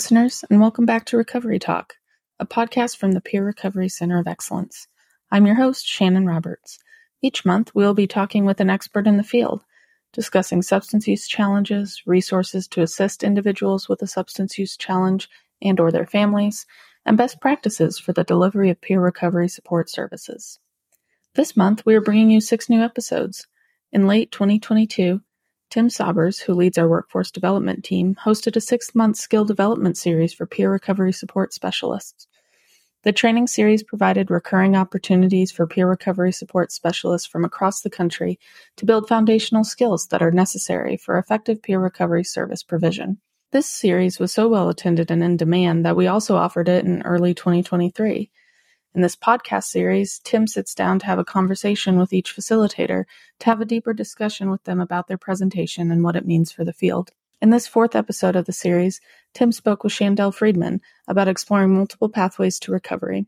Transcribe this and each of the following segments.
Listeners, and welcome back to Recovery Talk, a podcast from the Peer Recovery Center of Excellence. I'm your host, Shannon Roberts. Each month, we'll be talking with an expert in the field, discussing substance use challenges, resources to assist individuals with a substance use challenge and or their families, and best practices for the delivery of peer recovery support services. This month, we are bringing you six new episodes. In late 2022, Tim Saubers, who leads our workforce development team, hosted a six month skill development series for peer recovery support specialists. The training series provided recurring opportunities for peer recovery support specialists from across the country to build foundational skills that are necessary for effective peer recovery service provision. This series was so well attended and in demand that we also offered it in early 2023. In this podcast series, Tim sits down to have a conversation with each facilitator to have a deeper discussion with them about their presentation and what it means for the field. In this fourth episode of the series, Tim spoke with Shandelle Friedman about exploring multiple pathways to recovery.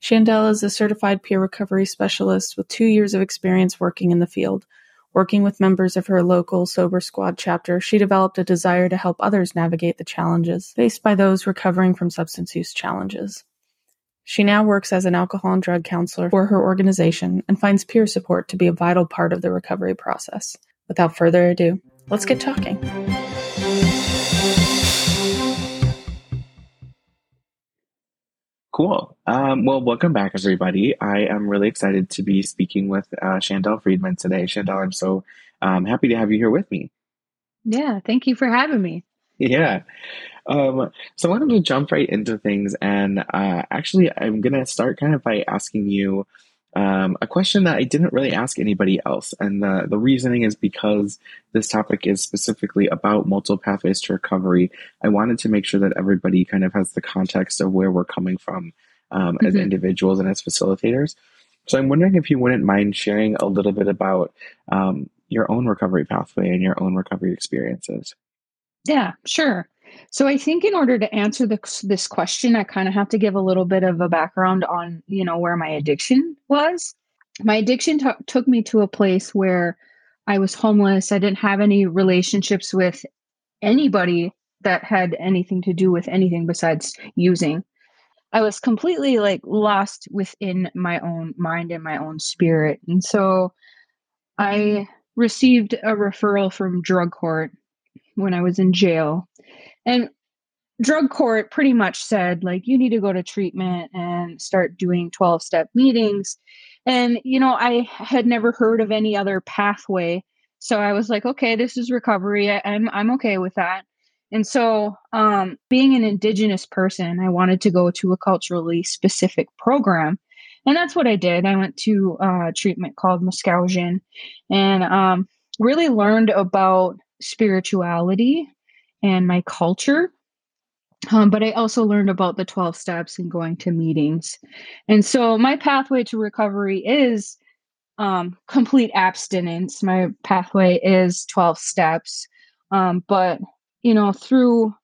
Shandelle is a certified peer recovery specialist with two years of experience working in the field. Working with members of her local Sober Squad chapter, she developed a desire to help others navigate the challenges faced by those recovering from substance use challenges. She now works as an alcohol and drug counselor for her organization and finds peer support to be a vital part of the recovery process. Without further ado, let's get talking. Cool. Um, well, welcome back, everybody. I am really excited to be speaking with uh, Shandelle Friedman today. Shandelle, I'm so um, happy to have you here with me. Yeah, thank you for having me. Yeah. Um, so I wanted to jump right into things, and uh, actually, I'm gonna start kind of by asking you um, a question that I didn't really ask anybody else, and the the reasoning is because this topic is specifically about multiple pathways to recovery. I wanted to make sure that everybody kind of has the context of where we're coming from um, as mm-hmm. individuals and as facilitators. So I'm wondering if you wouldn't mind sharing a little bit about um, your own recovery pathway and your own recovery experiences. Yeah, sure. So I think in order to answer this this question, I kind of have to give a little bit of a background on you know where my addiction was. My addiction t- took me to a place where I was homeless. I didn't have any relationships with anybody that had anything to do with anything besides using. I was completely like lost within my own mind and my own spirit. And so I received a referral from drug court when I was in jail. And drug court pretty much said like you need to go to treatment and start doing 12 step meetings. And you know i had never heard of any other pathway. So i was like okay this is recovery. I, am I'm, I'm okay with that. And so um, being an indigenous person i wanted to go to a culturally specific program. And that's what i did. I went to a treatment called Muskowjin and um, really learned about spirituality and my culture. Um, but I also learned about the 12 steps and going to meetings. And so my pathway to recovery is um, complete abstinence. My pathway is 12 steps. Um, but, you know, through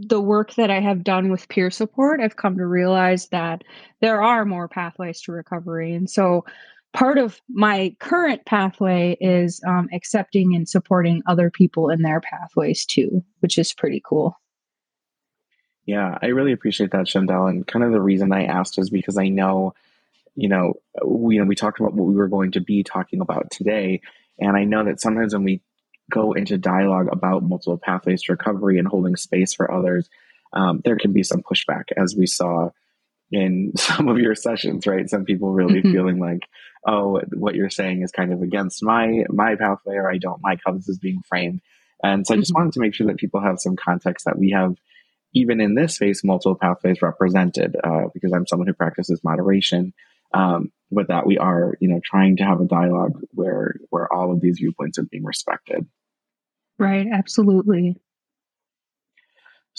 the work that I have done with peer support, I've come to realize that there are more pathways to recovery. And so part of my current pathway is um, accepting and supporting other people in their pathways too, which is pretty cool. Yeah, I really appreciate that, Shandelle. And kind of the reason I asked is because I know, you know, we, you know, we talked about what we were going to be talking about today. And I know that sometimes when we go into dialogue about multiple pathways to recovery and holding space for others, um, there can be some pushback, as we saw in some of your sessions, right? Some people really mm-hmm. feeling like, oh, what you're saying is kind of against my my pathway, or I don't like how this is being framed. And so I just mm-hmm. wanted to make sure that people have some context that we have, even in this space, multiple pathways represented, uh, because I'm someone who practices moderation. Um, with that, we are, you know, trying to have a dialogue where where all of these viewpoints are being respected. Right. Absolutely.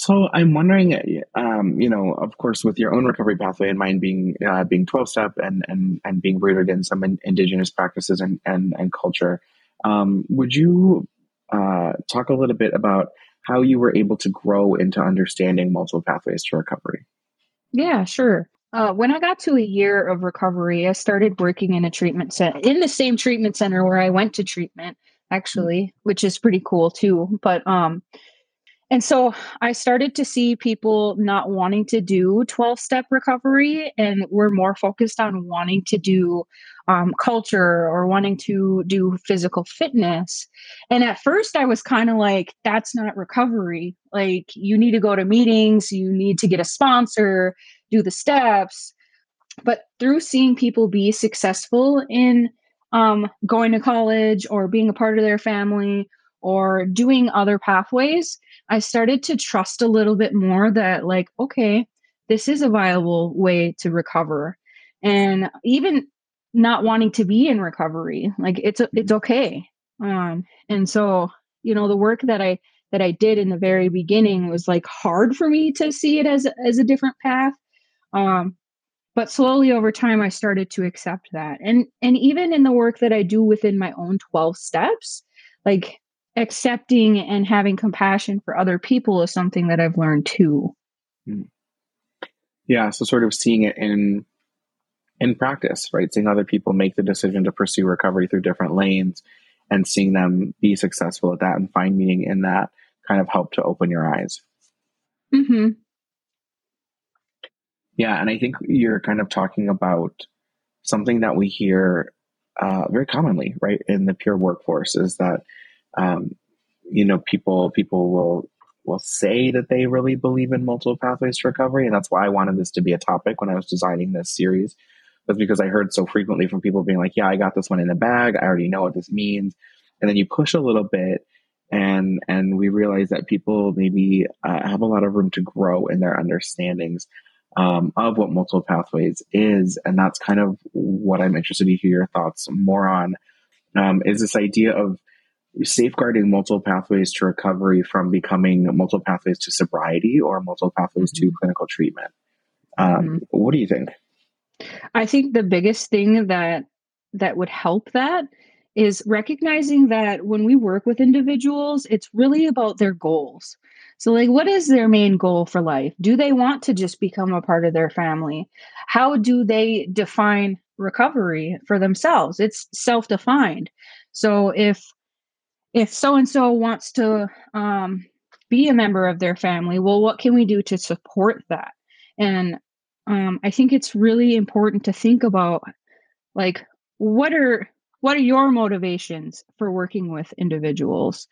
So I'm wondering, um, you know, of course, with your own recovery pathway and mine being uh, being 12 step and, and and being rooted in some in, indigenous practices and and, and culture, um, would you uh, talk a little bit about how you were able to grow into understanding multiple pathways to recovery? Yeah, sure. Uh, when I got to a year of recovery, I started working in a treatment center in the same treatment center where I went to treatment, actually, which is pretty cool too. But um, and so I started to see people not wanting to do 12 step recovery and we're more focused on wanting to do um, culture or wanting to do physical fitness. And at first, I was kind of like, that's not recovery. Like, you need to go to meetings, you need to get a sponsor, do the steps. But through seeing people be successful in um, going to college or being a part of their family or doing other pathways, I started to trust a little bit more that, like, okay, this is a viable way to recover. And even not wanting to be in recovery, like it's it's okay. Um, and so, you know, the work that I that I did in the very beginning was like hard for me to see it as as a different path. Um, but slowly over time, I started to accept that. And and even in the work that I do within my own twelve steps, like accepting and having compassion for other people is something that I've learned too. Hmm. Yeah, so sort of seeing it in in practice, right? Seeing other people make the decision to pursue recovery through different lanes and seeing them be successful at that and find meaning in that kind of help to open your eyes. hmm Yeah, and I think you're kind of talking about something that we hear uh, very commonly, right, in the peer workforce is that um, you know people people will will say that they really believe in multiple pathways to recovery, and that's why I wanted this to be a topic when I was designing this series. Was because I heard so frequently from people being like, "Yeah, I got this one in the bag. I already know what this means," and then you push a little bit, and and we realize that people maybe uh, have a lot of room to grow in their understandings um, of what multiple pathways is, and that's kind of what I'm interested to hear your thoughts more on. Um, is this idea of safeguarding multiple pathways to recovery from becoming multiple pathways to sobriety or multiple pathways mm-hmm. to clinical treatment. Um, mm-hmm. What do you think? I think the biggest thing that that would help that is recognizing that when we work with individuals, it's really about their goals. So, like, what is their main goal for life? Do they want to just become a part of their family? How do they define recovery for themselves? It's self defined. So, if if so and so wants to um, be a member of their family, well, what can we do to support that? And um, I think it's really important to think about like what are what are your motivations for working with individuals,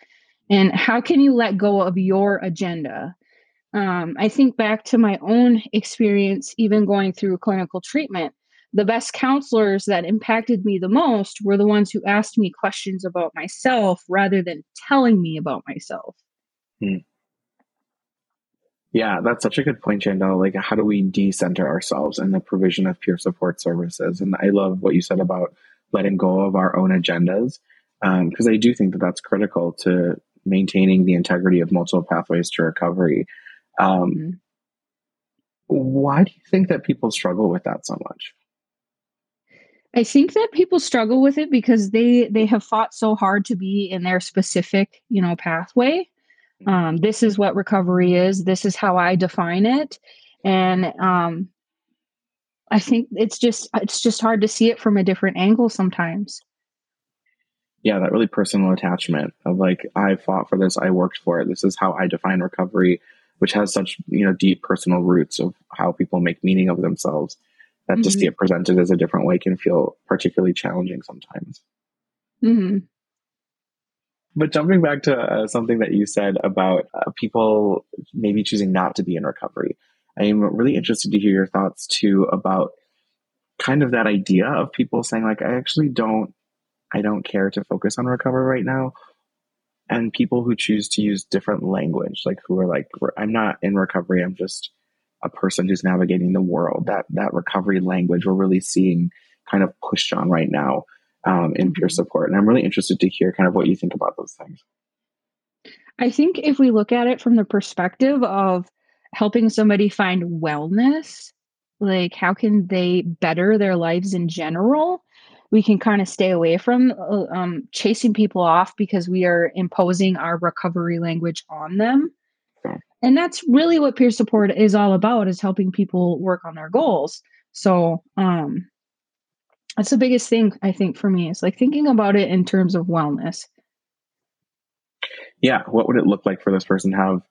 and how can you let go of your agenda? Um, I think back to my own experience, even going through clinical treatment the best counselors that impacted me the most were the ones who asked me questions about myself rather than telling me about myself. Hmm. Yeah, that's such a good point, Shandelle. Like, how do we decenter ourselves in the provision of peer support services? And I love what you said about letting go of our own agendas, because um, I do think that that's critical to maintaining the integrity of multiple pathways to recovery. Um, mm-hmm. Why do you think that people struggle with that so much? I think that people struggle with it because they they have fought so hard to be in their specific, you know, pathway. Um, this is what recovery is. This is how I define it, and um, I think it's just it's just hard to see it from a different angle sometimes. Yeah, that really personal attachment of like I fought for this, I worked for it. This is how I define recovery, which has such you know deep personal roots of how people make meaning of themselves that mm-hmm. to see it presented as a different way can feel particularly challenging sometimes. Mm-hmm. But jumping back to uh, something that you said about uh, people maybe choosing not to be in recovery, I'm really interested to hear your thoughts too about kind of that idea of people saying like, I actually don't, I don't care to focus on recovery right now. And people who choose to use different language, like who are like, I'm not in recovery. I'm just a person who's navigating the world. That that recovery language we're really seeing kind of pushed on right now um, in peer mm-hmm. support, and I'm really interested to hear kind of what you think about those things. I think if we look at it from the perspective of helping somebody find wellness, like how can they better their lives in general, we can kind of stay away from uh, um, chasing people off because we are imposing our recovery language on them and that's really what peer support is all about is helping people work on their goals so um that's the biggest thing i think for me is like thinking about it in terms of wellness yeah what would it look like for this person to have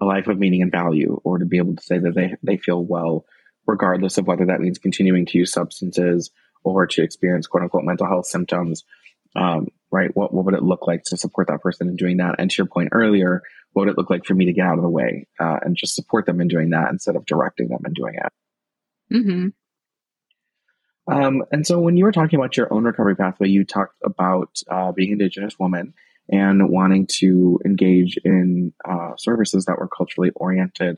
a life of meaning and value, or to be able to say that they, they feel well, regardless of whether that means continuing to use substances or to experience quote unquote mental health symptoms. Um, right? What, what would it look like to support that person in doing that? And to your point earlier, what would it look like for me to get out of the way uh, and just support them in doing that instead of directing them in doing it? Mm-hmm. Um, and so when you were talking about your own recovery pathway, you talked about uh, being Indigenous woman and wanting to engage in uh, services that were culturally oriented.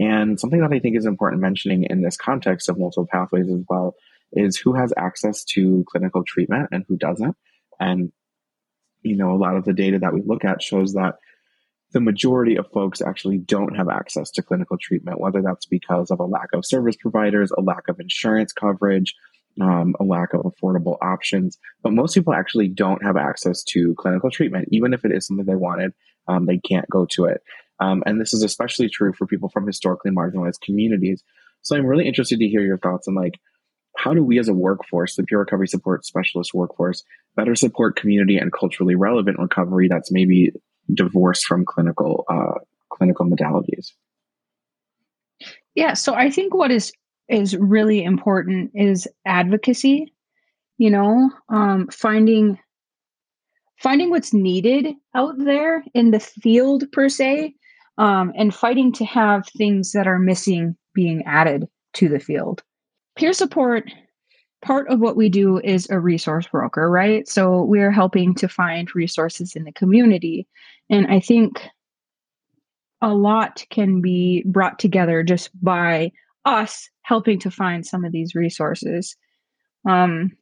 And something that I think is important mentioning in this context of multiple pathways as well is who has access to clinical treatment and who doesn't. And, you know, a lot of the data that we look at shows that the majority of folks actually don't have access to clinical treatment, whether that's because of a lack of service providers, a lack of insurance coverage, um, a lack of affordable options. But most people actually don't have access to clinical treatment, even if it is something they wanted. Um, they can't go to it, um, and this is especially true for people from historically marginalized communities. So I'm really interested to hear your thoughts on like how do we as a workforce, the peer recovery support specialist workforce, better support community and culturally relevant recovery that's maybe divorced from clinical uh, clinical modalities? Yeah, so I think what is is really important is advocacy you know um, finding finding what's needed out there in the field per se um, and fighting to have things that are missing being added to the field peer support part of what we do is a resource broker right? So we're helping to find resources in the community. And i think a lot can be brought together just by us helping to find some of these resources. Um,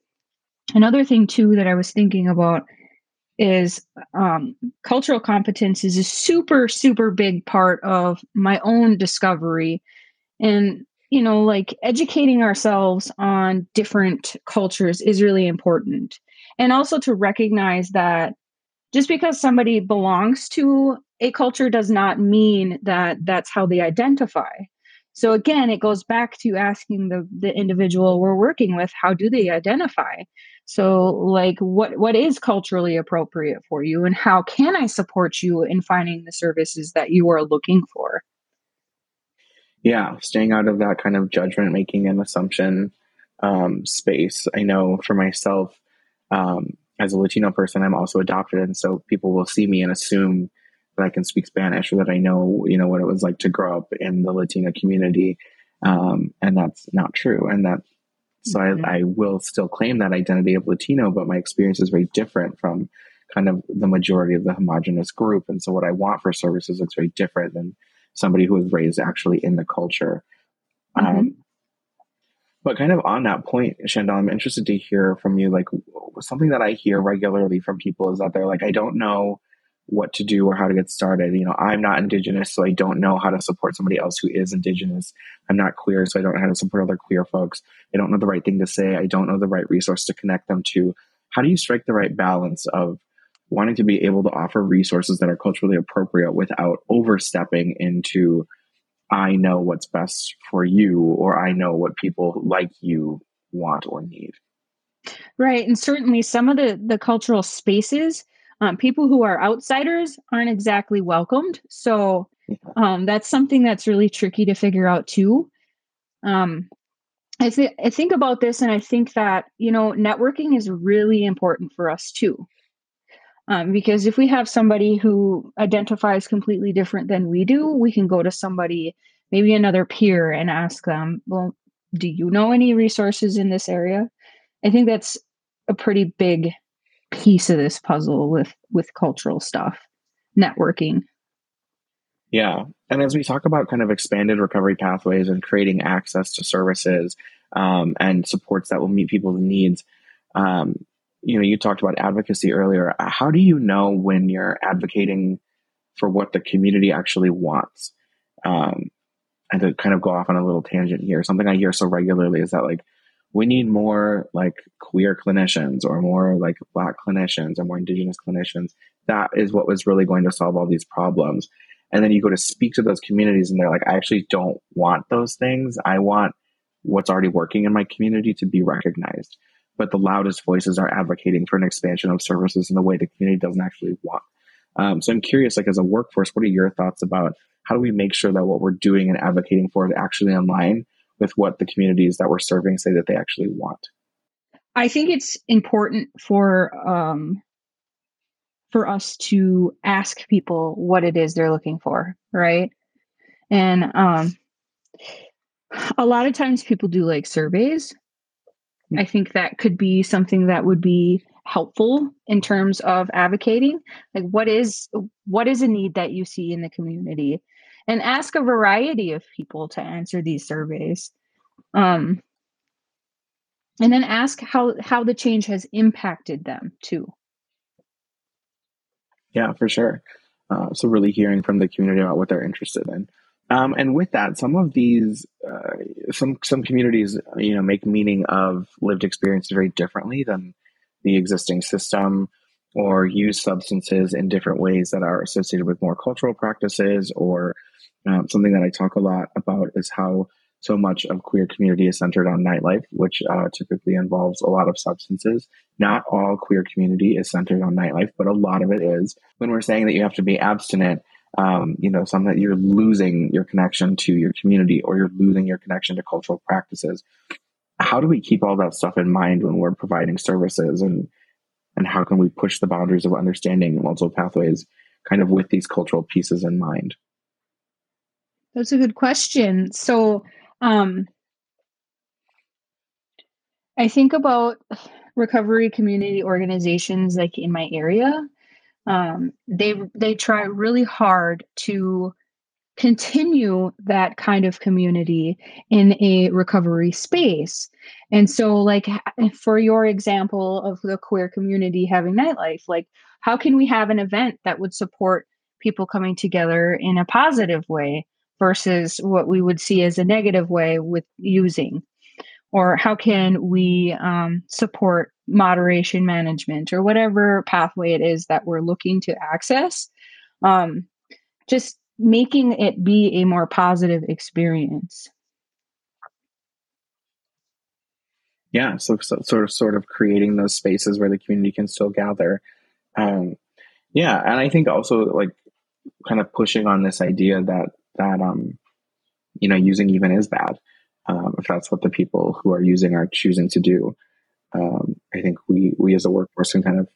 another thing too that I was thinking about is um, cultural competence is a super super big part of my own discovery, and you know like educating ourselves on different cultures is really important, and also to recognize that just because somebody belongs to a culture does not mean that that's how they identify so again, it goes back to asking the the individual we're working with, how do they identify? So like what what is culturally appropriate for you and how can I support you in finding the services that you are looking for? Yeah, staying out of that kind of judgment making and assumption um, space. I know for myself, um, as a Latino person, I'm also adopted, and so people will see me and assume that I can speak Spanish or that I know, you know, what it was like to grow up in the Latino community. Um, and that's not true. And that, so mm-hmm. I, I will still claim that identity of Latino, but my experience is very different from kind of the majority of the homogenous group. And so what I want for services looks very different than somebody who was raised actually in the culture. Mm-hmm. Um, but kind of on that point, Shandelle, I'm interested to hear from you. Like something that I hear regularly from people is that they're like, I don't know what to do or how to get started. You know, I'm not indigenous, so I don't know how to support somebody else who is indigenous. I'm not queer, so I don't know how to support other queer folks. I don't know the right thing to say. I don't know the right resource to connect them to. How do you strike the right balance of wanting to be able to offer resources that are culturally appropriate without overstepping into I know what's best for you or I know what people like you want or need. Right. And certainly some of the the cultural spaces um, people who are outsiders aren't exactly welcomed. So um, that's something that's really tricky to figure out too. Um, I, th- I think about this and I think that, you know, networking is really important for us too. Um, because if we have somebody who identifies completely different than we do, we can go to somebody, maybe another peer, and ask them, well, do you know any resources in this area? I think that's a pretty big piece of this puzzle with with cultural stuff networking yeah and as we talk about kind of expanded recovery pathways and creating access to services um, and supports that will meet people's needs um, you know you talked about advocacy earlier how do you know when you're advocating for what the community actually wants um, and to kind of go off on a little tangent here something i hear so regularly is that like we need more like queer clinicians or more like black clinicians or more indigenous clinicians. That is what was really going to solve all these problems. And then you go to speak to those communities and they're like, I actually don't want those things. I want what's already working in my community to be recognized. But the loudest voices are advocating for an expansion of services in a way the community doesn't actually want. Um, so I'm curious, like as a workforce, what are your thoughts about how do we make sure that what we're doing and advocating for is actually in line with what the communities that we're serving say that they actually want? I think it's important for um, for us to ask people what it is they're looking for, right? And um, a lot of times people do like surveys. I think that could be something that would be helpful in terms of advocating. Like what is what is a need that you see in the community? And ask a variety of people to answer these surveys. Um, and then ask how how the change has impacted them too yeah for sure uh, so really hearing from the community about what they're interested in um, and with that some of these uh, some some communities you know make meaning of lived experience very differently than the existing system or use substances in different ways that are associated with more cultural practices or um, something that i talk a lot about is how so much of queer community is centered on nightlife, which uh, typically involves a lot of substances. Not all queer community is centered on nightlife, but a lot of it is. When we're saying that you have to be abstinent, um, you know, something that you're losing your connection to your community or you're losing your connection to cultural practices. How do we keep all that stuff in mind when we're providing services and and how can we push the boundaries of understanding multiple pathways kind of with these cultural pieces in mind? That's a good question. So um, I think about recovery community organizations like in my area. Um, they they try really hard to continue that kind of community in a recovery space. And so, like for your example of the queer community having nightlife, like how can we have an event that would support people coming together in a positive way? versus what we would see as a negative way with using? Or how can we um, support moderation management or whatever pathway it is that we're looking to access? Um, just making it be a more positive experience. Yeah, so, so, sort of sort of creating those spaces where the community can still gather. Um, yeah, and I think also like kind of pushing on this idea that that um, you know using even is bad um, if that's what the people who are using are choosing to do. Um, I think we we as a workforce can kind of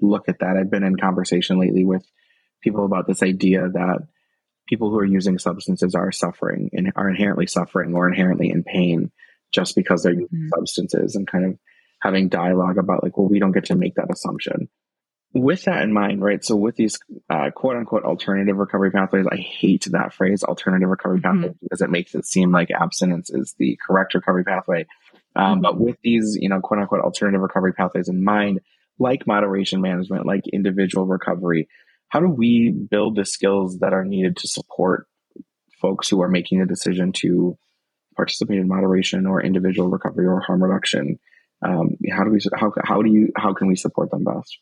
look at that. I've been in conversation lately with people about this idea that people who are using substances are suffering and are inherently suffering or inherently in pain just because they're using mm-hmm. substances and kind of having dialogue about like well we don't get to make that assumption with that in mind, right? So with these uh, quote unquote alternative recovery pathways, I hate that phrase alternative recovery mm-hmm. because it makes it seem like abstinence is the correct recovery pathway. Um, mm-hmm. But with these, you know, quote unquote alternative recovery pathways in mind, like moderation management, like individual recovery, how do we build the skills that are needed to support folks who are making a decision to participate in moderation or individual recovery or harm reduction? Um, how do we how how do you how can we support them best?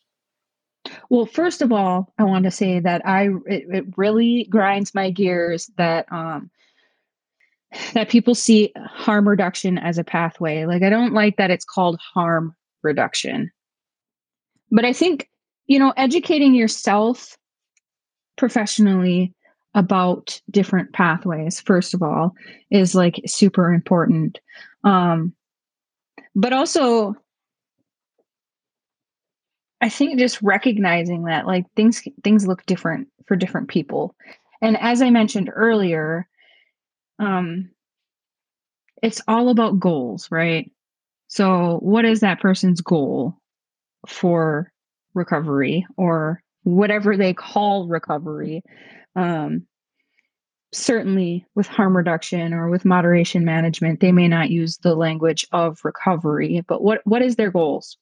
Well, first of all, I want to say that I it, it really grinds my gears that um that people see harm reduction as a pathway. Like I don't like that it's called harm reduction. But I think, you know, educating yourself professionally about different pathways first of all is like super important. Um but also I think just recognizing that like things things look different for different people. And as I mentioned earlier, um it's all about goals, right? So what is that person's goal for recovery or whatever they call recovery? Um certainly with harm reduction or with moderation management they may not use the language of recovery but what what is their goals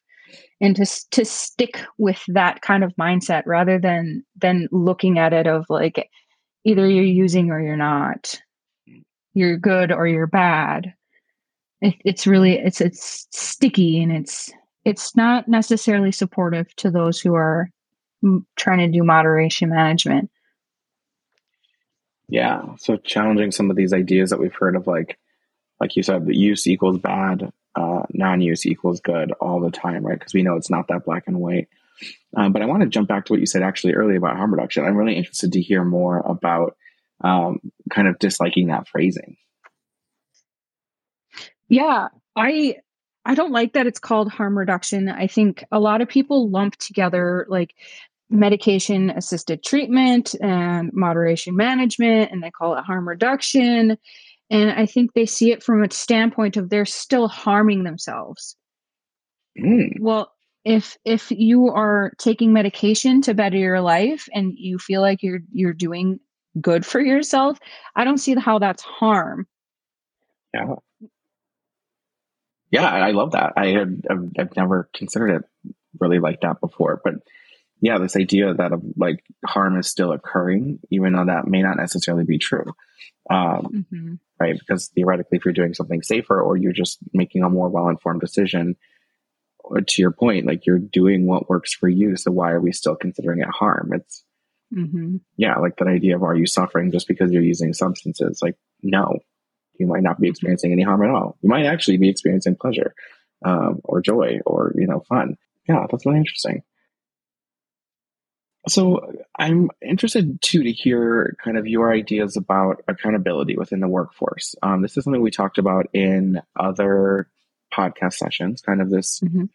and to to stick with that kind of mindset rather than than looking at it of like either you're using or you're not you're good or you're bad it, it's really it's it's sticky and it's it's not necessarily supportive to those who are trying to do moderation management yeah so challenging some of these ideas that we've heard of like like you said the use equals bad uh, non-use equals good all the time, right? Because we know it's not that black and white. Um, but I want to jump back to what you said actually earlier about harm reduction. I'm really interested to hear more about um, kind of disliking that phrasing. Yeah, I I don't like that it's called harm reduction. I think a lot of people lump together like medication assisted treatment and moderation management and they call it harm reduction and I think they see it from a standpoint of they're still harming themselves. Mm. Well, if if you are taking medication to better your life and you feel like you're you're doing good for yourself, I don't see how that's harm. Yeah. Yeah, I love that. I had I've, I've never considered it really like that before, but yeah, this idea that of like harm is still occurring, even though that may not necessarily be true. Um, mm-hmm. Right. Because theoretically, if you're doing something safer or you're just making a more well informed decision, to your point, like you're doing what works for you. So why are we still considering it harm? It's, mm-hmm. yeah, like that idea of are you suffering just because you're using substances? Like, no, you might not be experiencing any harm at all. You might actually be experiencing pleasure um, or joy or, you know, fun. Yeah, that's really interesting. So I'm interested too to hear kind of your ideas about accountability within the workforce. Um, this is something we talked about in other podcast sessions, kind of this mm-hmm.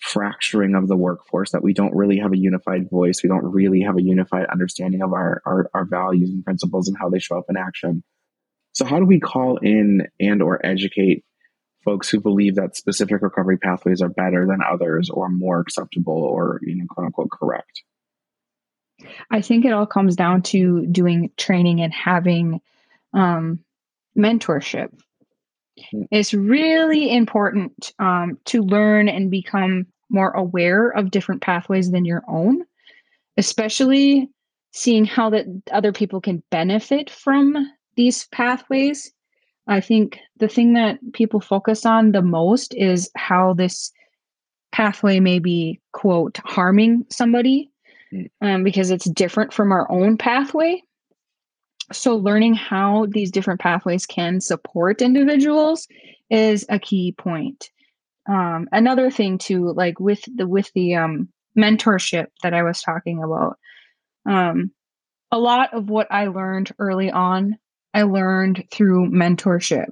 Fracturing of the workforce that we don't really have a unified voice. We don't really have a unified understanding of our, our, our values and principles and how they show up in action. So how do we call in and or educate folks who believe that specific recovery pathways are better than others or more acceptable or you know quote unquote correct? I think it all comes down to doing training and having um, mentorship. Mm-hmm. It's really important um, to learn and become more aware of different pathways than your own, especially seeing how that other people can benefit from these pathways. I think the thing that people focus on the most is how this pathway may be, quote, harming somebody Mm. um, because it's different from our own pathway. So, learning how these different pathways can support individuals is a key point. Um, another thing too, like with the with the um, mentorship that I was talking about, um, a lot of what I learned early on, I learned through mentorship.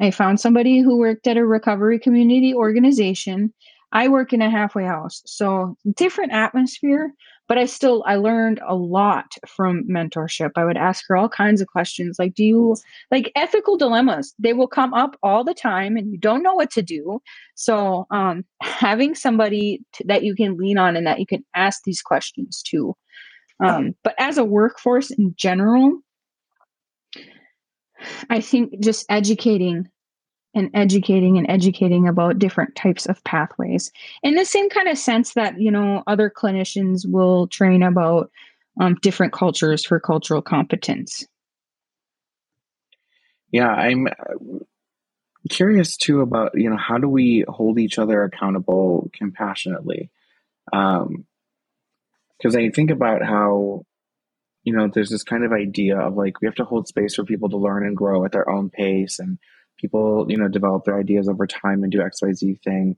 I found somebody who worked at a recovery community organization. I work in a halfway house, so different atmosphere, but i still i learned a lot from mentorship. I would ask her all kinds of questions like do you like ethical dilemmas? They will come up all the time and you don't know what to do. So um, having somebody to, that you can lean on and that you can ask these questions to um, but as a workforce in general i think just educating and educating and educating about different types of pathways. In the same kind of sense that you know other clinicians will train about um, different cultures for cultural competence. Yeah i'm uh, curious too about you know how do we hold each other accountable compassionately? Um because i think about how you know there's this kind of idea of like we have to hold space for people to learn and grow at their own pace and people, you know, develop their ideas over time and do XYZ thing.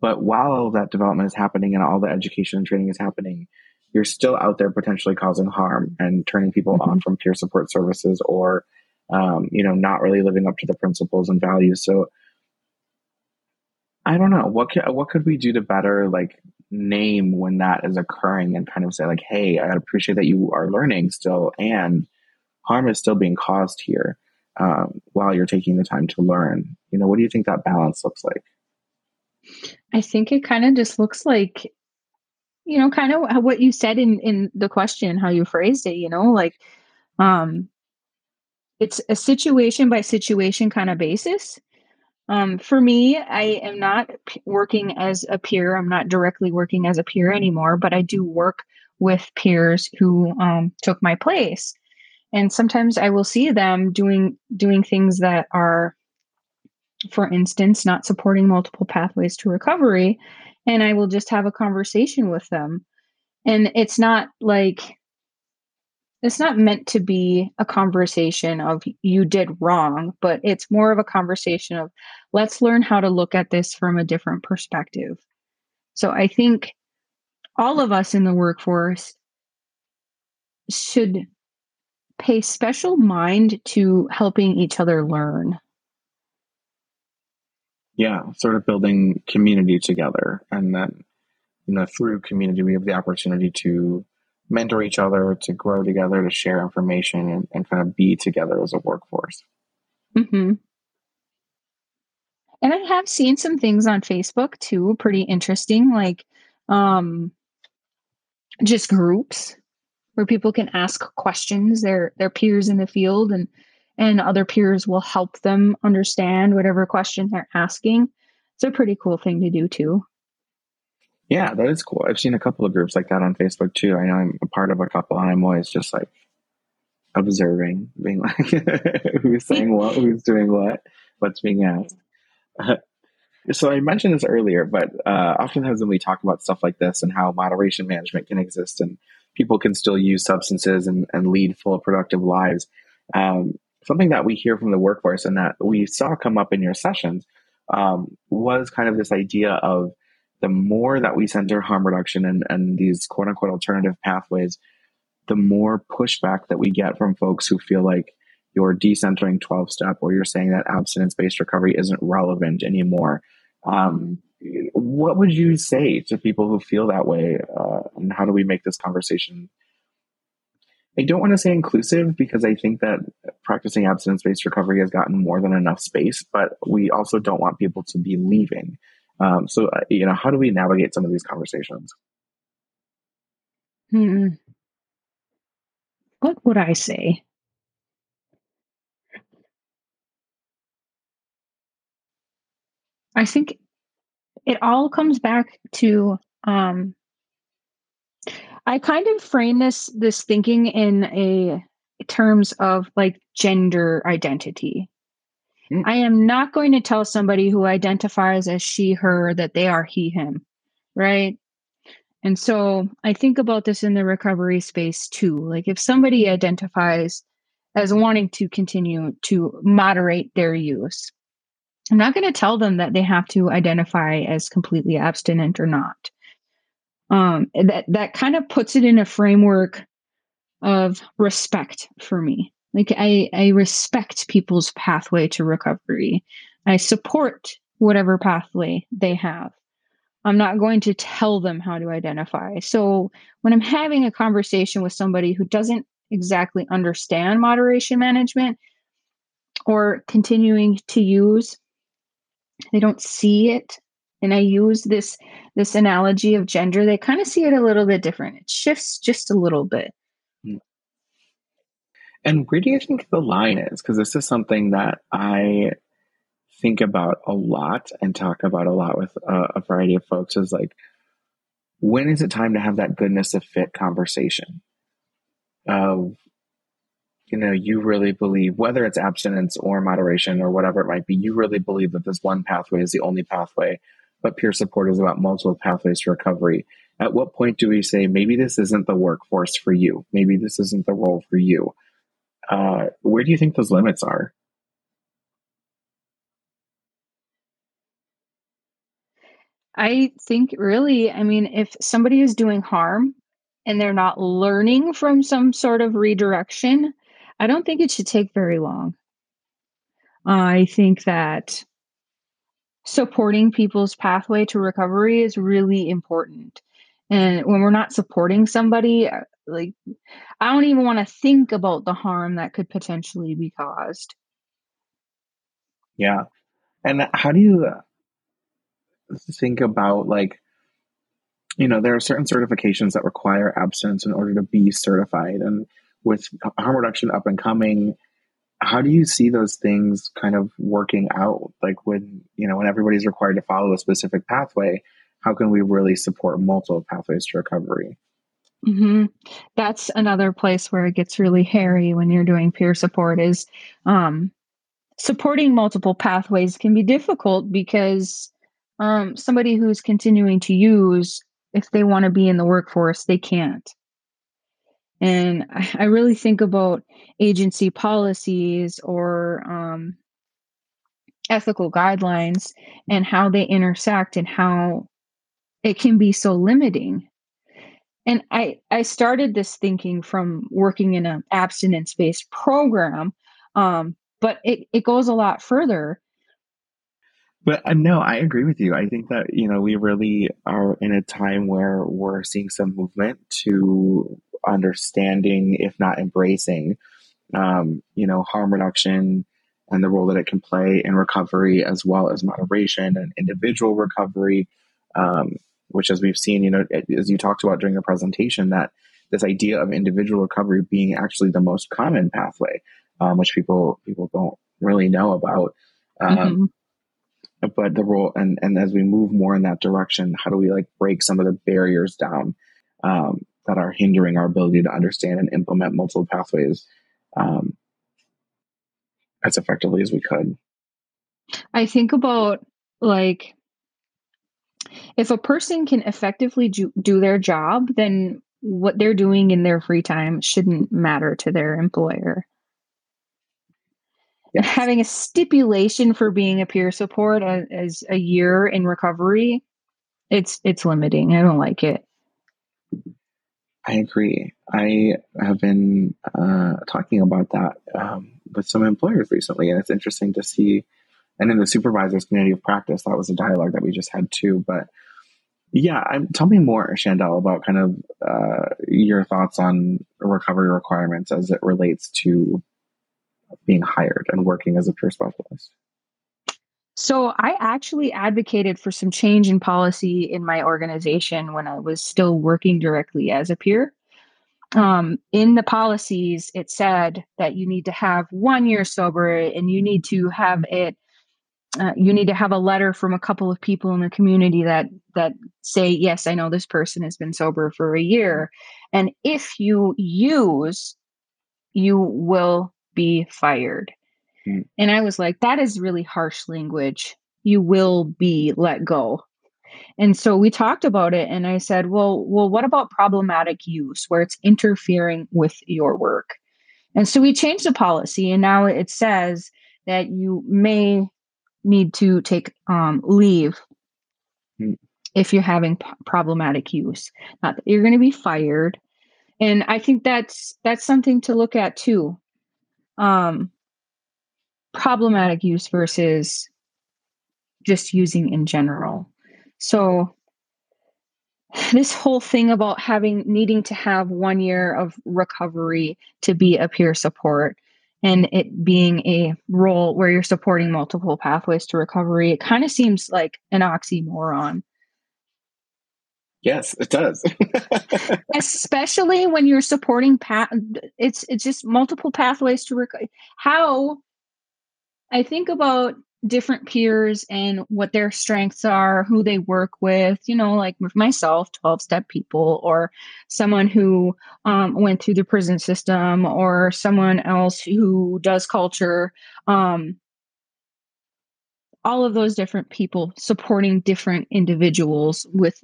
But while all that development is happening and all the education and training is happening, you're still out there potentially causing harm and turning people mm-hmm. off from peer support services or, um, you know, not really living up to the principles and values. So I don't know what could, what could we do to better like name when that is occurring and kind of say like, hey, I appreciate that you are learning still and harm is still being caused here um, while you're taking the time to learn. You know, what do you think that balance looks like? I think it kind of just looks like, you know, kind of what you said in in the question, how you phrased it. You know, like, um, it's a situation by situation kind of basis. Um, for me, I am not p- working as a peer. I'm not directly working as a peer anymore, but I do work with peers who um, took my place and sometimes i will see them doing doing things that are for instance not supporting multiple pathways to recovery and i will just have a conversation with them. And it's not like it's not meant to be a conversation of you did wrong but it's more of a conversation of let's learn how to look at this from a different perspective. So i think all of us in the workforce should pay special mind to helping each other learn. Yeah, sort of building community together. And then, you know, through community, we have the opportunity to mentor each other, to grow together, to share information, and, and kind of be together as a workforce. Mm-hmm. And I have seen some things on Facebook too, pretty interesting, like um, just groups where people can ask questions their their peers in the field and and other peers will help them understand whatever question they're asking. It's a pretty cool thing to do too. Yeah, that is cool. I've seen a couple of groups like that on Facebook too. I know I'm a part of a couple and I'm always just like observing, being like who's saying what, who's doing what, what's being asked. so I mentioned this earlier, but uh, oftentimes when we talk about stuff like this and how moderation management can exist and people can still use substances and, and lead full productive lives, um, something that we hear from the workforce and that we saw come up in your sessions um, was kind of this idea of the more that we center harm reduction and, and these quote unquote alternative pathways, the more pushback that we get from folks who feel like you're decentering 12 step or you're saying that abstinence based recovery isn't relevant anymore. Um, what would you say to people who feel that way? Uh, and how do we make this conversation? I don't want to say inclusive because I think that practicing abstinence based recovery has gotten more than enough space, but we also don't want people to be leaving. Um, so, uh, you know, how do we navigate some of these conversations? Hmm. What would I say? I think it all comes back to um, I kind of frame this this thinking in a terms of like gender identity. Mm. I am not going to tell somebody who identifies as she her that they are he him, right? And so I think about this in the recovery space too. Like if somebody identifies as wanting to continue to moderate their use, I'm not going to tell them that they have to identify as completely abstinent or not. Um, that that kind of puts it in a framework of respect for me. Like I, I respect people's pathway to recovery. I support whatever pathway they have. I'm not going to tell them how to identify. So when I'm having a conversation with somebody who doesn't exactly understand moderation management or continuing to use they don't see it. And i use this this analogy of gender they kind of see it a little bit different. It shifts just a little bit. Hmm. and where do you think the line is? Because this is something that i think about a lot and talk about a lot with a, variety of folks is like when is it time to have that goodness of fit conversation? Of you know, you really believe, whether it's abstinence or moderation or whatever it might be, you really believe that this one pathway is the only pathway, but peer support is about multiple pathways to recovery. At what point do we say, maybe this isn't the workforce for you? Maybe this isn't the role for you? Uh, where do you think those limits are? I think really, I mean, if somebody is doing harm and they're not learning from some sort of redirection, I don't think it should take very long. I think that supporting people's pathway to recovery is really important. And when we're not supporting somebody, uh, like, I don't even want to think about the harm that could potentially be caused. Yeah. And how do you uh, think about, like, you know, there are certain certifications that require abstinence in order to be certified. And with harm reduction up and coming, how do you see those things kind of working out? Like when, you know, when everybody's required to follow a specific pathway, how can we really support multiple pathways to recovery? Mm-hmm. That's another place where it gets really hairy when you're doing peer support is um, supporting multiple pathways can be difficult because um, somebody who's continuing to use, if they want to be in the workforce, they can't. And I really think about agency policies or um, ethical guidelines and how they intersect and how it can be so limiting. and I I started this thinking from working in an abstinence based program, um, but it it goes a lot further. But uh, no, I agree with you. I think that you know we really are in a time where we're seeing some movement to understanding, if not embracing, um, you know, harm reduction and the role that it can play in recovery, as well as moderation and individual recovery. Um, which as we've seen, you know, as you talked about during the presentation, that this idea of individual recovery being actually the most common pathway, um, which people people don't really know about. Um, mm-hmm. But the role, and and as we move more in that direction, how do we like break some of the barriers down um, that are hindering our ability to understand and implement multiple pathways um, as effectively as we could? I think about like if a person can effectively do, do their job, then what they're doing in their free time shouldn't matter to their employer. Yes. Having a stipulation for being a peer support as, as a year in recovery, it's it's limiting. I don't like it. I agree. I have been uh, talking about that um, with some employers recently, and it's interesting to see and in the supervisors community of practice, that was a dialogue that we just had too. But yeah, I'm, tell me more, Shandelle, about kind of uh, your thoughts on recovery requirements as it relates to being hired and working as a peer specialist. So, I actually advocated for some change in policy in my organization when I was still working directly as a peer. Um, in the policies, it said that you need to have one year sober and you need to have it uh, you need to have a letter from a couple of people in the community that that say yes i know this person has been sober for a year and if you use you will be fired mm. and i was like that is really harsh language you will be let go and so we talked about it and i said well well what about problematic use where it's interfering with your work and so we changed the policy and now it says that you may need to take um, leave mm. if you're having p- problematic use. Not that you're going to be fired, and I think that's that's something to look at too. Um, problematic use versus just using in general. So this whole thing about having needing to have one year of recovery to be a peer support and it being a role where you're supporting multiple pathways to recovery, it kind of seems like an oxymoron. Yes, it does. Especially when you're supporting path it's it's just multiple pathways to recovery. How I think about different peers and what their strengths are, who they work with, you know, like myself, 12 step people, or someone who um, went through the prison system, or someone else who does culture. Um, all of those different people supporting different individuals with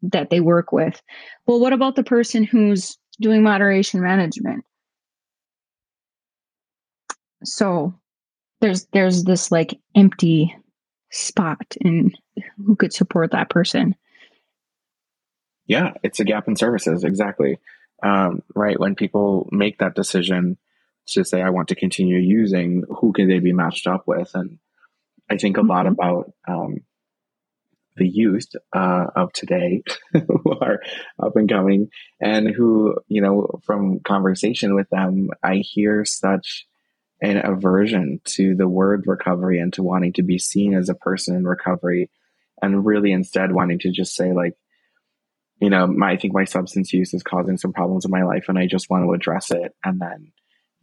that they work with. Well, what about the person who's doing moderation management? So there's there's this like empty spot in who could support that person. Yeah it's a gap in services exactly. Um, right when people make that decision to say i want to continue using who can they be matched up with? And i think a mm-hmm. lot about um, the youth uh, of today who are up and coming and who you know from conversation with them i hear such an aversion to the word recovery and to wanting to be seen as a person in recovery and really instead wanting to just say like you know my, i think my substance use is causing some problems in my life and i just want to address it and then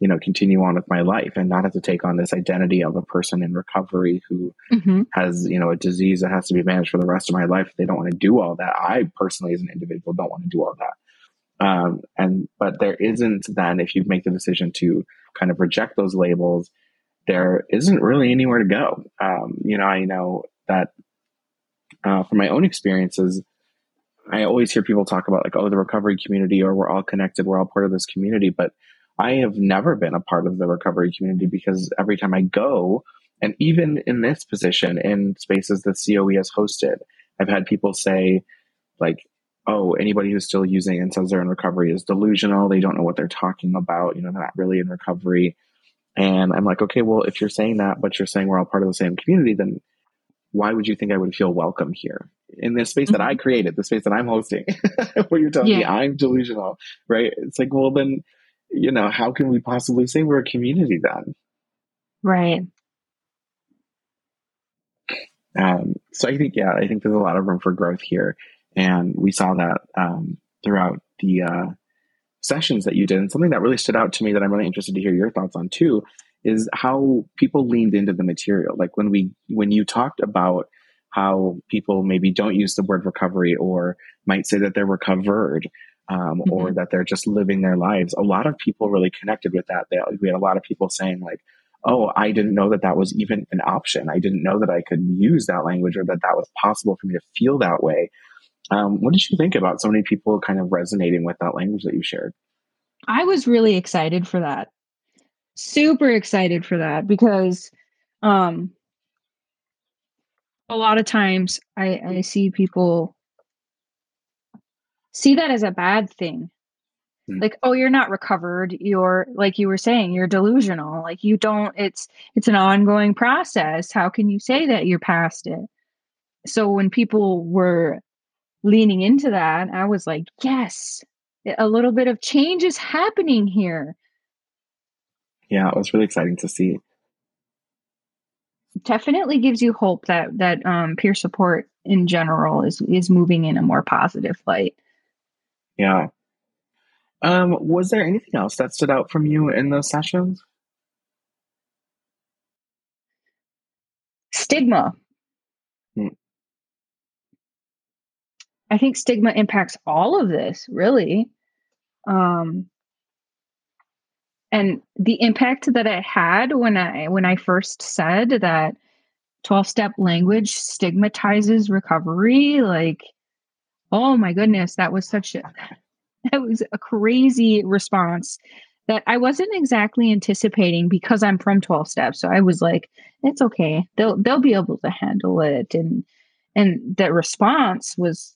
you know continue on with my life and not have to take on this identity of a person in recovery who mm-hmm. has you know a disease that has to be managed for the rest of my life. They don't want to do all that. I personally as an individual don't want to do all that. Um, and but there isn't then if you make the decision to kind of reject those labels, there isn't really anywhere to go. Um, you know, I know that uh, from my own experiences, I always hear people talk about like, oh, the recovery community, or we're all connected, we're all part of this community. But I have never been a part of the recovery community because every time I go, and even in this position in spaces that COE has hosted, I've had people say, like, oh, anybody who's still using and says they're in recovery is delusional. They don't know what they're talking about. You know, they're not really in recovery. And I'm like, okay, well, if you're saying that, but you're saying we're all part of the same community, then why would you think I would feel welcome here in this space mm-hmm. that I mm-hmm. created, the space that I'm hosting, where you're telling yeah. me I'm delusional, right? It's like, well, then, you know, how can we possibly say we're a community then? Right. Um, so I think, yeah, I think there's a lot of room for growth here. And we saw that um, throughout the uh, sessions that you did. And something that really stood out to me that I'm really interested to hear your thoughts on too is how people leaned into the material. Like when we when you talked about how people maybe don't use the word recovery or might say that they're recovered um, mm-hmm. or that they're just living their lives. A lot of people really connected with that. They, we had a lot of people saying like, "Oh, I didn't know that that was even an option. I didn't know that I could use that language or that that was possible for me to feel that way." Um, what did you think about so many people kind of resonating with that language that you shared? I was really excited for that. Super excited for that because um, a lot of times I, I see people see that as a bad thing. Mm. Like, oh, you're not recovered. You're like you were saying, you're delusional. Like you don't, it's it's an ongoing process. How can you say that you're past it? So when people were leaning into that, I was like, yes, a little bit of change is happening here. Yeah, it was really exciting to see. Definitely gives you hope that that um, peer support in general is is moving in a more positive light. Yeah. Um, was there anything else that stood out from you in those sessions? Stigma. I think stigma impacts all of this, really. Um, and the impact that it had when I when I first said that 12 step language stigmatizes recovery, like, oh my goodness, that was such a that was a crazy response that I wasn't exactly anticipating because I'm from 12 steps. So I was like, it's okay. They'll they'll be able to handle it. And and the response was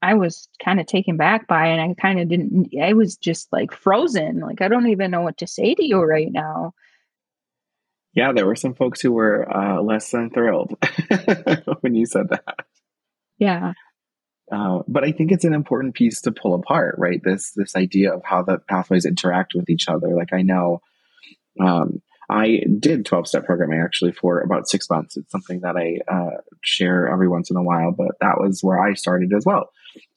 I was kind of taken back by and I kind of didn't I was just like frozen. Like I don't even know what to say to you right now. Yeah, there were some folks who were uh, less than thrilled when you said that. Yeah. Uh, but I think it's an important piece to pull apart, right? This this idea of how the pathways interact with each other. Like I know, um, I did twelve step programming actually for about six months. It's something that I uh, share every once in a while, but that was where I started as well.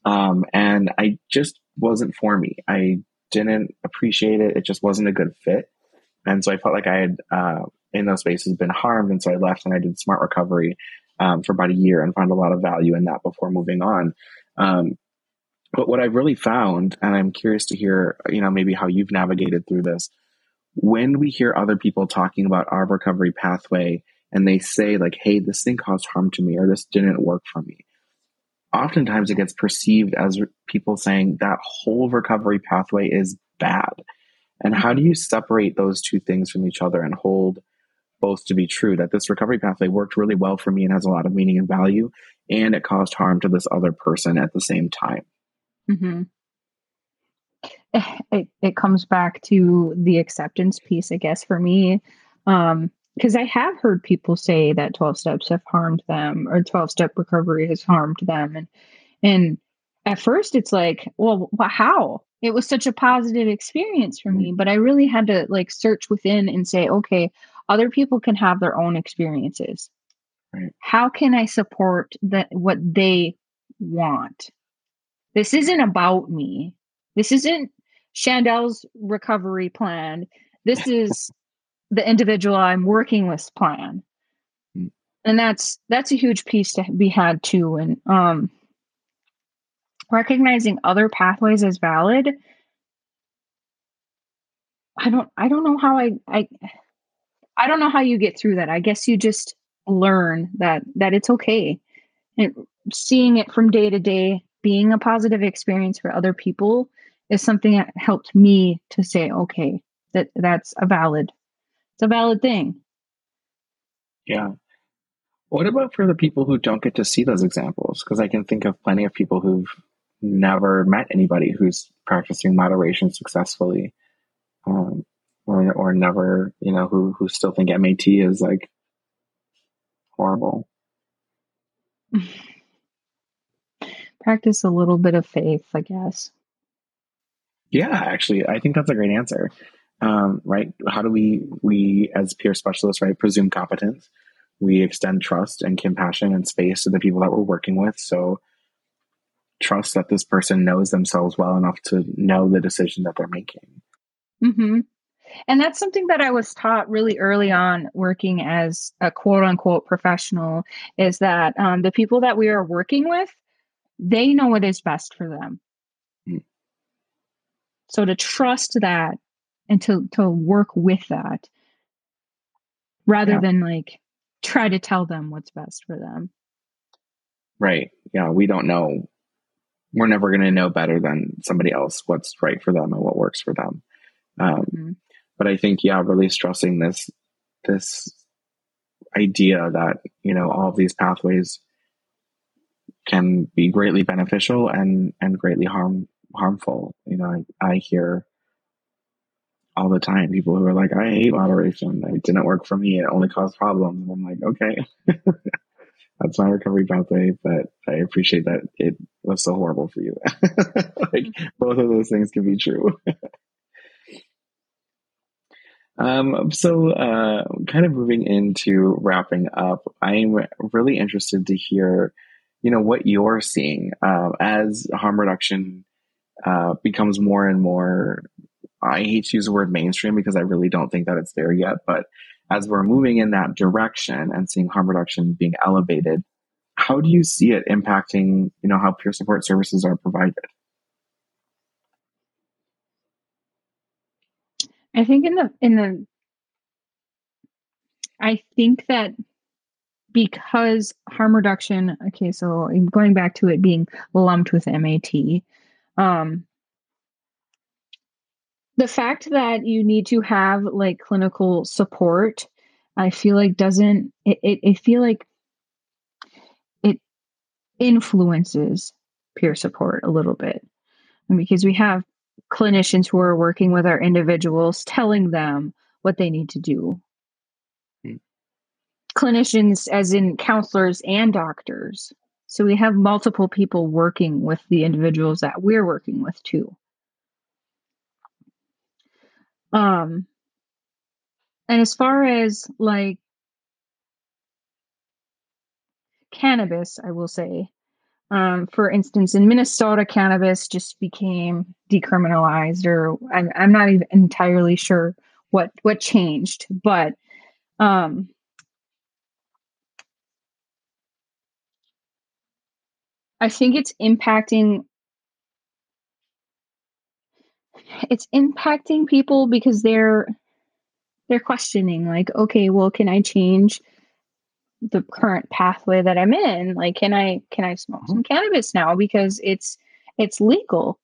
Um, and I just wasn't for me. I didn't appreciate it. It just wasn't a good fit. And so I felt like I had, uh, in those spaces been harmed. And so I left and I did smart recovery, um, for about a year and found a lot of value in that before moving on. Um, but what I've really found, and I'm curious to hear, you know, maybe how you've navigated through this, when we hear other people talking about our recovery pathway and they say like, Hey, this thing caused harm to me or this didn't work for me oftentimes it gets perceived as people saying that whole recovery pathway is bad. And how do you separate those two things from each other and hold both to be true that this recovery pathway worked really well for me and has a lot of meaning and value, and it caused harm to this other person at the same time? Mm-hmm. It, it comes back to the acceptance piece, I guess, for me. Um, because I have heard people say that 12 steps have harmed them or 12 step recovery has harmed them and and at first it's like well how? It was such a positive experience for me mm-hmm. but I really had to like search within and say okay other people can have their own experiences. Right. how can I support that what they want? This isn't about me. This isn't Shandelle's recovery plan. This is the individual I'm working with plan. Hmm. And that's that's a huge piece to be had too. And um recognizing other pathways as valid. I don't I don't know how I I I don't know how you get through that. I guess you just learn that that it's okay. And seeing it from day to day, being a positive experience for other people is something that helped me to say, okay, that that's a valid it's a valid thing. Yeah. What about for the people who don't get to see those examples? Because I can think of plenty of people who've never met anybody who's practicing moderation successfully, um, or or never, you know, who who still think MAT is like horrible. Practice a little bit of faith, I guess. Yeah, actually, I think that's a great answer. Um, right? How do we we as peer specialists, right, presume competence? We extend trust and compassion and space to the people that we're working with. So trust that this person knows themselves well enough to know the decision that they're making. Mm-hmm. And that's something that I was taught really early on working as a quote unquote professional is that um, the people that we are working with, they know what is best for them. Mm. So to trust that and to, to work with that rather yeah. than like try to tell them what's best for them. Right. Yeah. We don't know we're never going to know better than somebody else what's right for them and what works for them. Um, mm-hmm. But I think, yeah, really stressing this this idea that you know all of these pathways can be greatly beneficial and and greatly harm harmful. You know, I, I hear all the time people who are like, "I hate moderation. It didn't work for me. It only caused problems." And I'm like, okay. that's my recovery pathway, but I appreciate that it was so horrible for you. like both of those things can be true. um, so, uh, kind of moving into wrapping up, I'm really interested to hear, you know, what you're seeing uh, as harm reduction uh, becomes more and more. I hate to use the word mainstream because I really don't think that it's there yet, but as we're moving in that direction and seeing harm reduction being elevated, how do you see it impacting, you know, how peer support services are provided? I think in the in the I think that because harm reduction, okay, so going back to it being lumped with MAT. Um, the fact that you need to have like clinical support i feel like doesn't it, it, it feel like it influences peer support a little bit. And because we have clinicians who are working with our individuals telling them what they need to do. Hmm. clinicians as in counselors and doctors. So we have multiple people working with the individuals that we're working with too um, and as far as like cannabis, I will say, um, for instance, in Minnesota, cannabis just became decriminalized, or I'm, I'm not even entirely sure what what changed, but um, I think it's impacting it's impacting people because they're they're questioning like okay well can i change the current pathway that i'm in? Like can i can i smoke mm-hmm. some cannabis now? Because it's it's legal.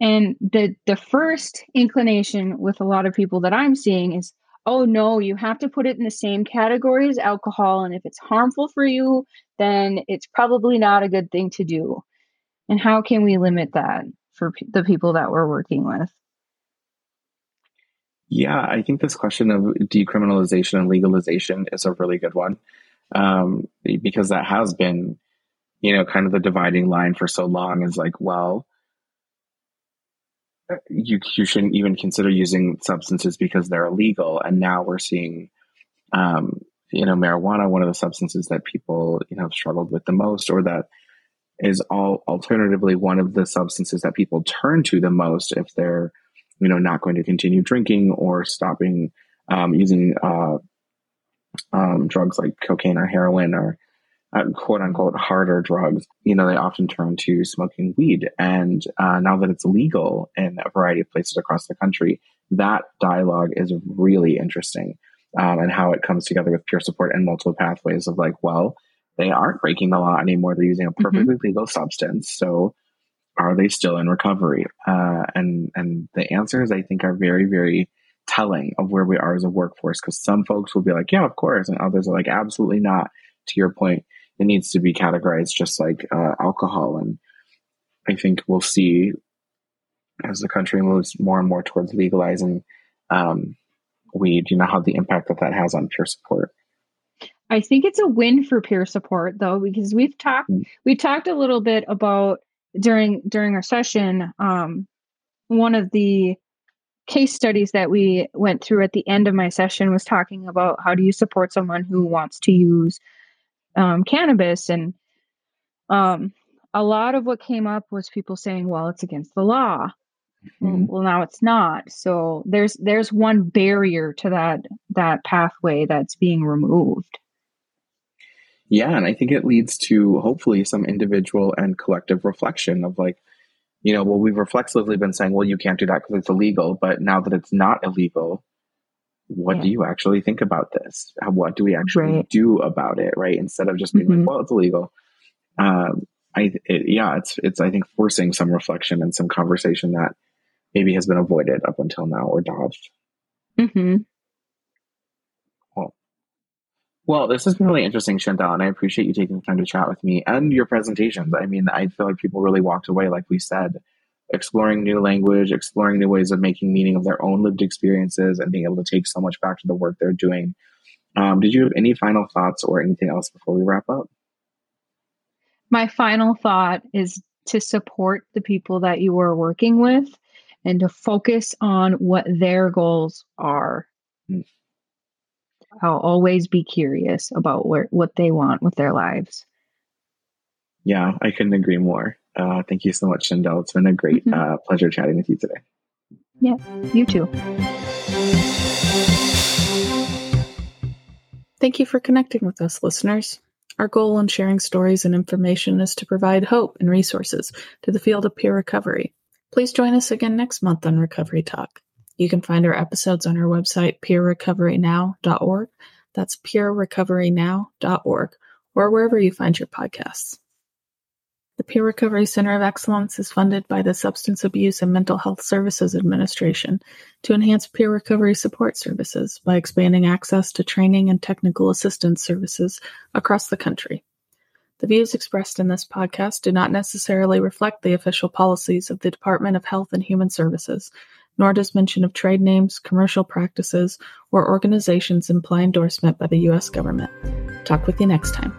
And the the first inclination with a lot of people that i'm seeing is oh no you have to put it in the same category as alcohol and if it's harmful for you then it's probably not a good thing to do. And how can we limit that for the people that we're working with? Yeah, I think this question of decriminalization and legalization is a really good one um, because that has been, you know, kind of the dividing line for so long. Is like, well, you you shouldn't even consider using substances because they're illegal, and now we're seeing, um, you know, marijuana, one of the substances that people you know have struggled with the most, or that is all alternatively one of the substances that people turn to the most if they're you know not going to continue drinking or stopping um, using uh, um, drugs like cocaine or heroin or uh, quote unquote harder drugs you know they often turn to smoking weed. And uh, now that it's legal in a variety of places across the country that dialogue is really interesting um, and how it comes together with peer support and multiple pathways of like well they aren't breaking the law anymore. They're using a mm-hmm. perfectly mm-hmm. legal substance. So are they still in recovery? Uh, and and the answers I think are very very telling of where we are as a workforce. Because some folks will be like, yeah, of course, and others are like, absolutely not. To your point, it needs to be categorized just like uh, alcohol. And I think we'll see as the country moves more and more towards legalizing um, weed, you know, how the impact that that has on peer support. I think it's a win for peer support though, because we've talked mm. we talked a little bit about during during our session. Um, one of the case studies that we went through at the end of my session was talking about how do you support someone who wants to use um, cannabis and um, a lot of what came up was people saying well it's against the law mm-hmm. well now it's not so there's there's one barrier to that that pathway that's being removed yeah and i think it leads to hopefully some individual and collective reflection of like you know well we've reflexively been saying well you can't do that because it's illegal but now that it's not illegal what yeah. do you actually think about this what do we actually right. do about it right instead of just being mm-hmm. like well it's illegal um, I it, yeah, it's it's I think forcing some reflection and some conversation that maybe has been avoided up until now or dodged. Mm-hmm. Well, this has been really interesting, Shandelle, and I appreciate you taking the time to chat with me and your presentations. I mean, I feel like people really walked away, like we said, exploring new language, exploring new ways of making meaning of their own lived experiences, and being able to take so much back to the work they're doing. Um, did you have any final thoughts or anything else before we wrap up? my final thought is to support the people that you are working with and to focus on what their goals are. Mm. I'll always be curious about where, what they want with their lives. Yeah, I couldn't agree more. Uh, thank you so much, Shandelle. It's been a great mm-hmm. uh, pleasure chatting with you today. Yeah, you too. Thank you for connecting with us, listeners. Our goal in sharing stories and information is to provide hope and resources to the field of peer recovery. Please join us again next month on Recovery Talk. You can find our episodes on our website, peerrecoverynow.org. That's peerrecoverynow.org, or wherever you find your podcasts. The Peer Recovery Center of Excellence is funded by the Substance Abuse and Mental Health Services Administration to enhance peer recovery support services by expanding access to training and technical assistance services across the country. The views expressed in this podcast do not necessarily reflect the official policies of the Department of Health and Human Services, nor does mention of trade names, commercial practices, or organizations imply endorsement by the U.S. government. Talk with you next time.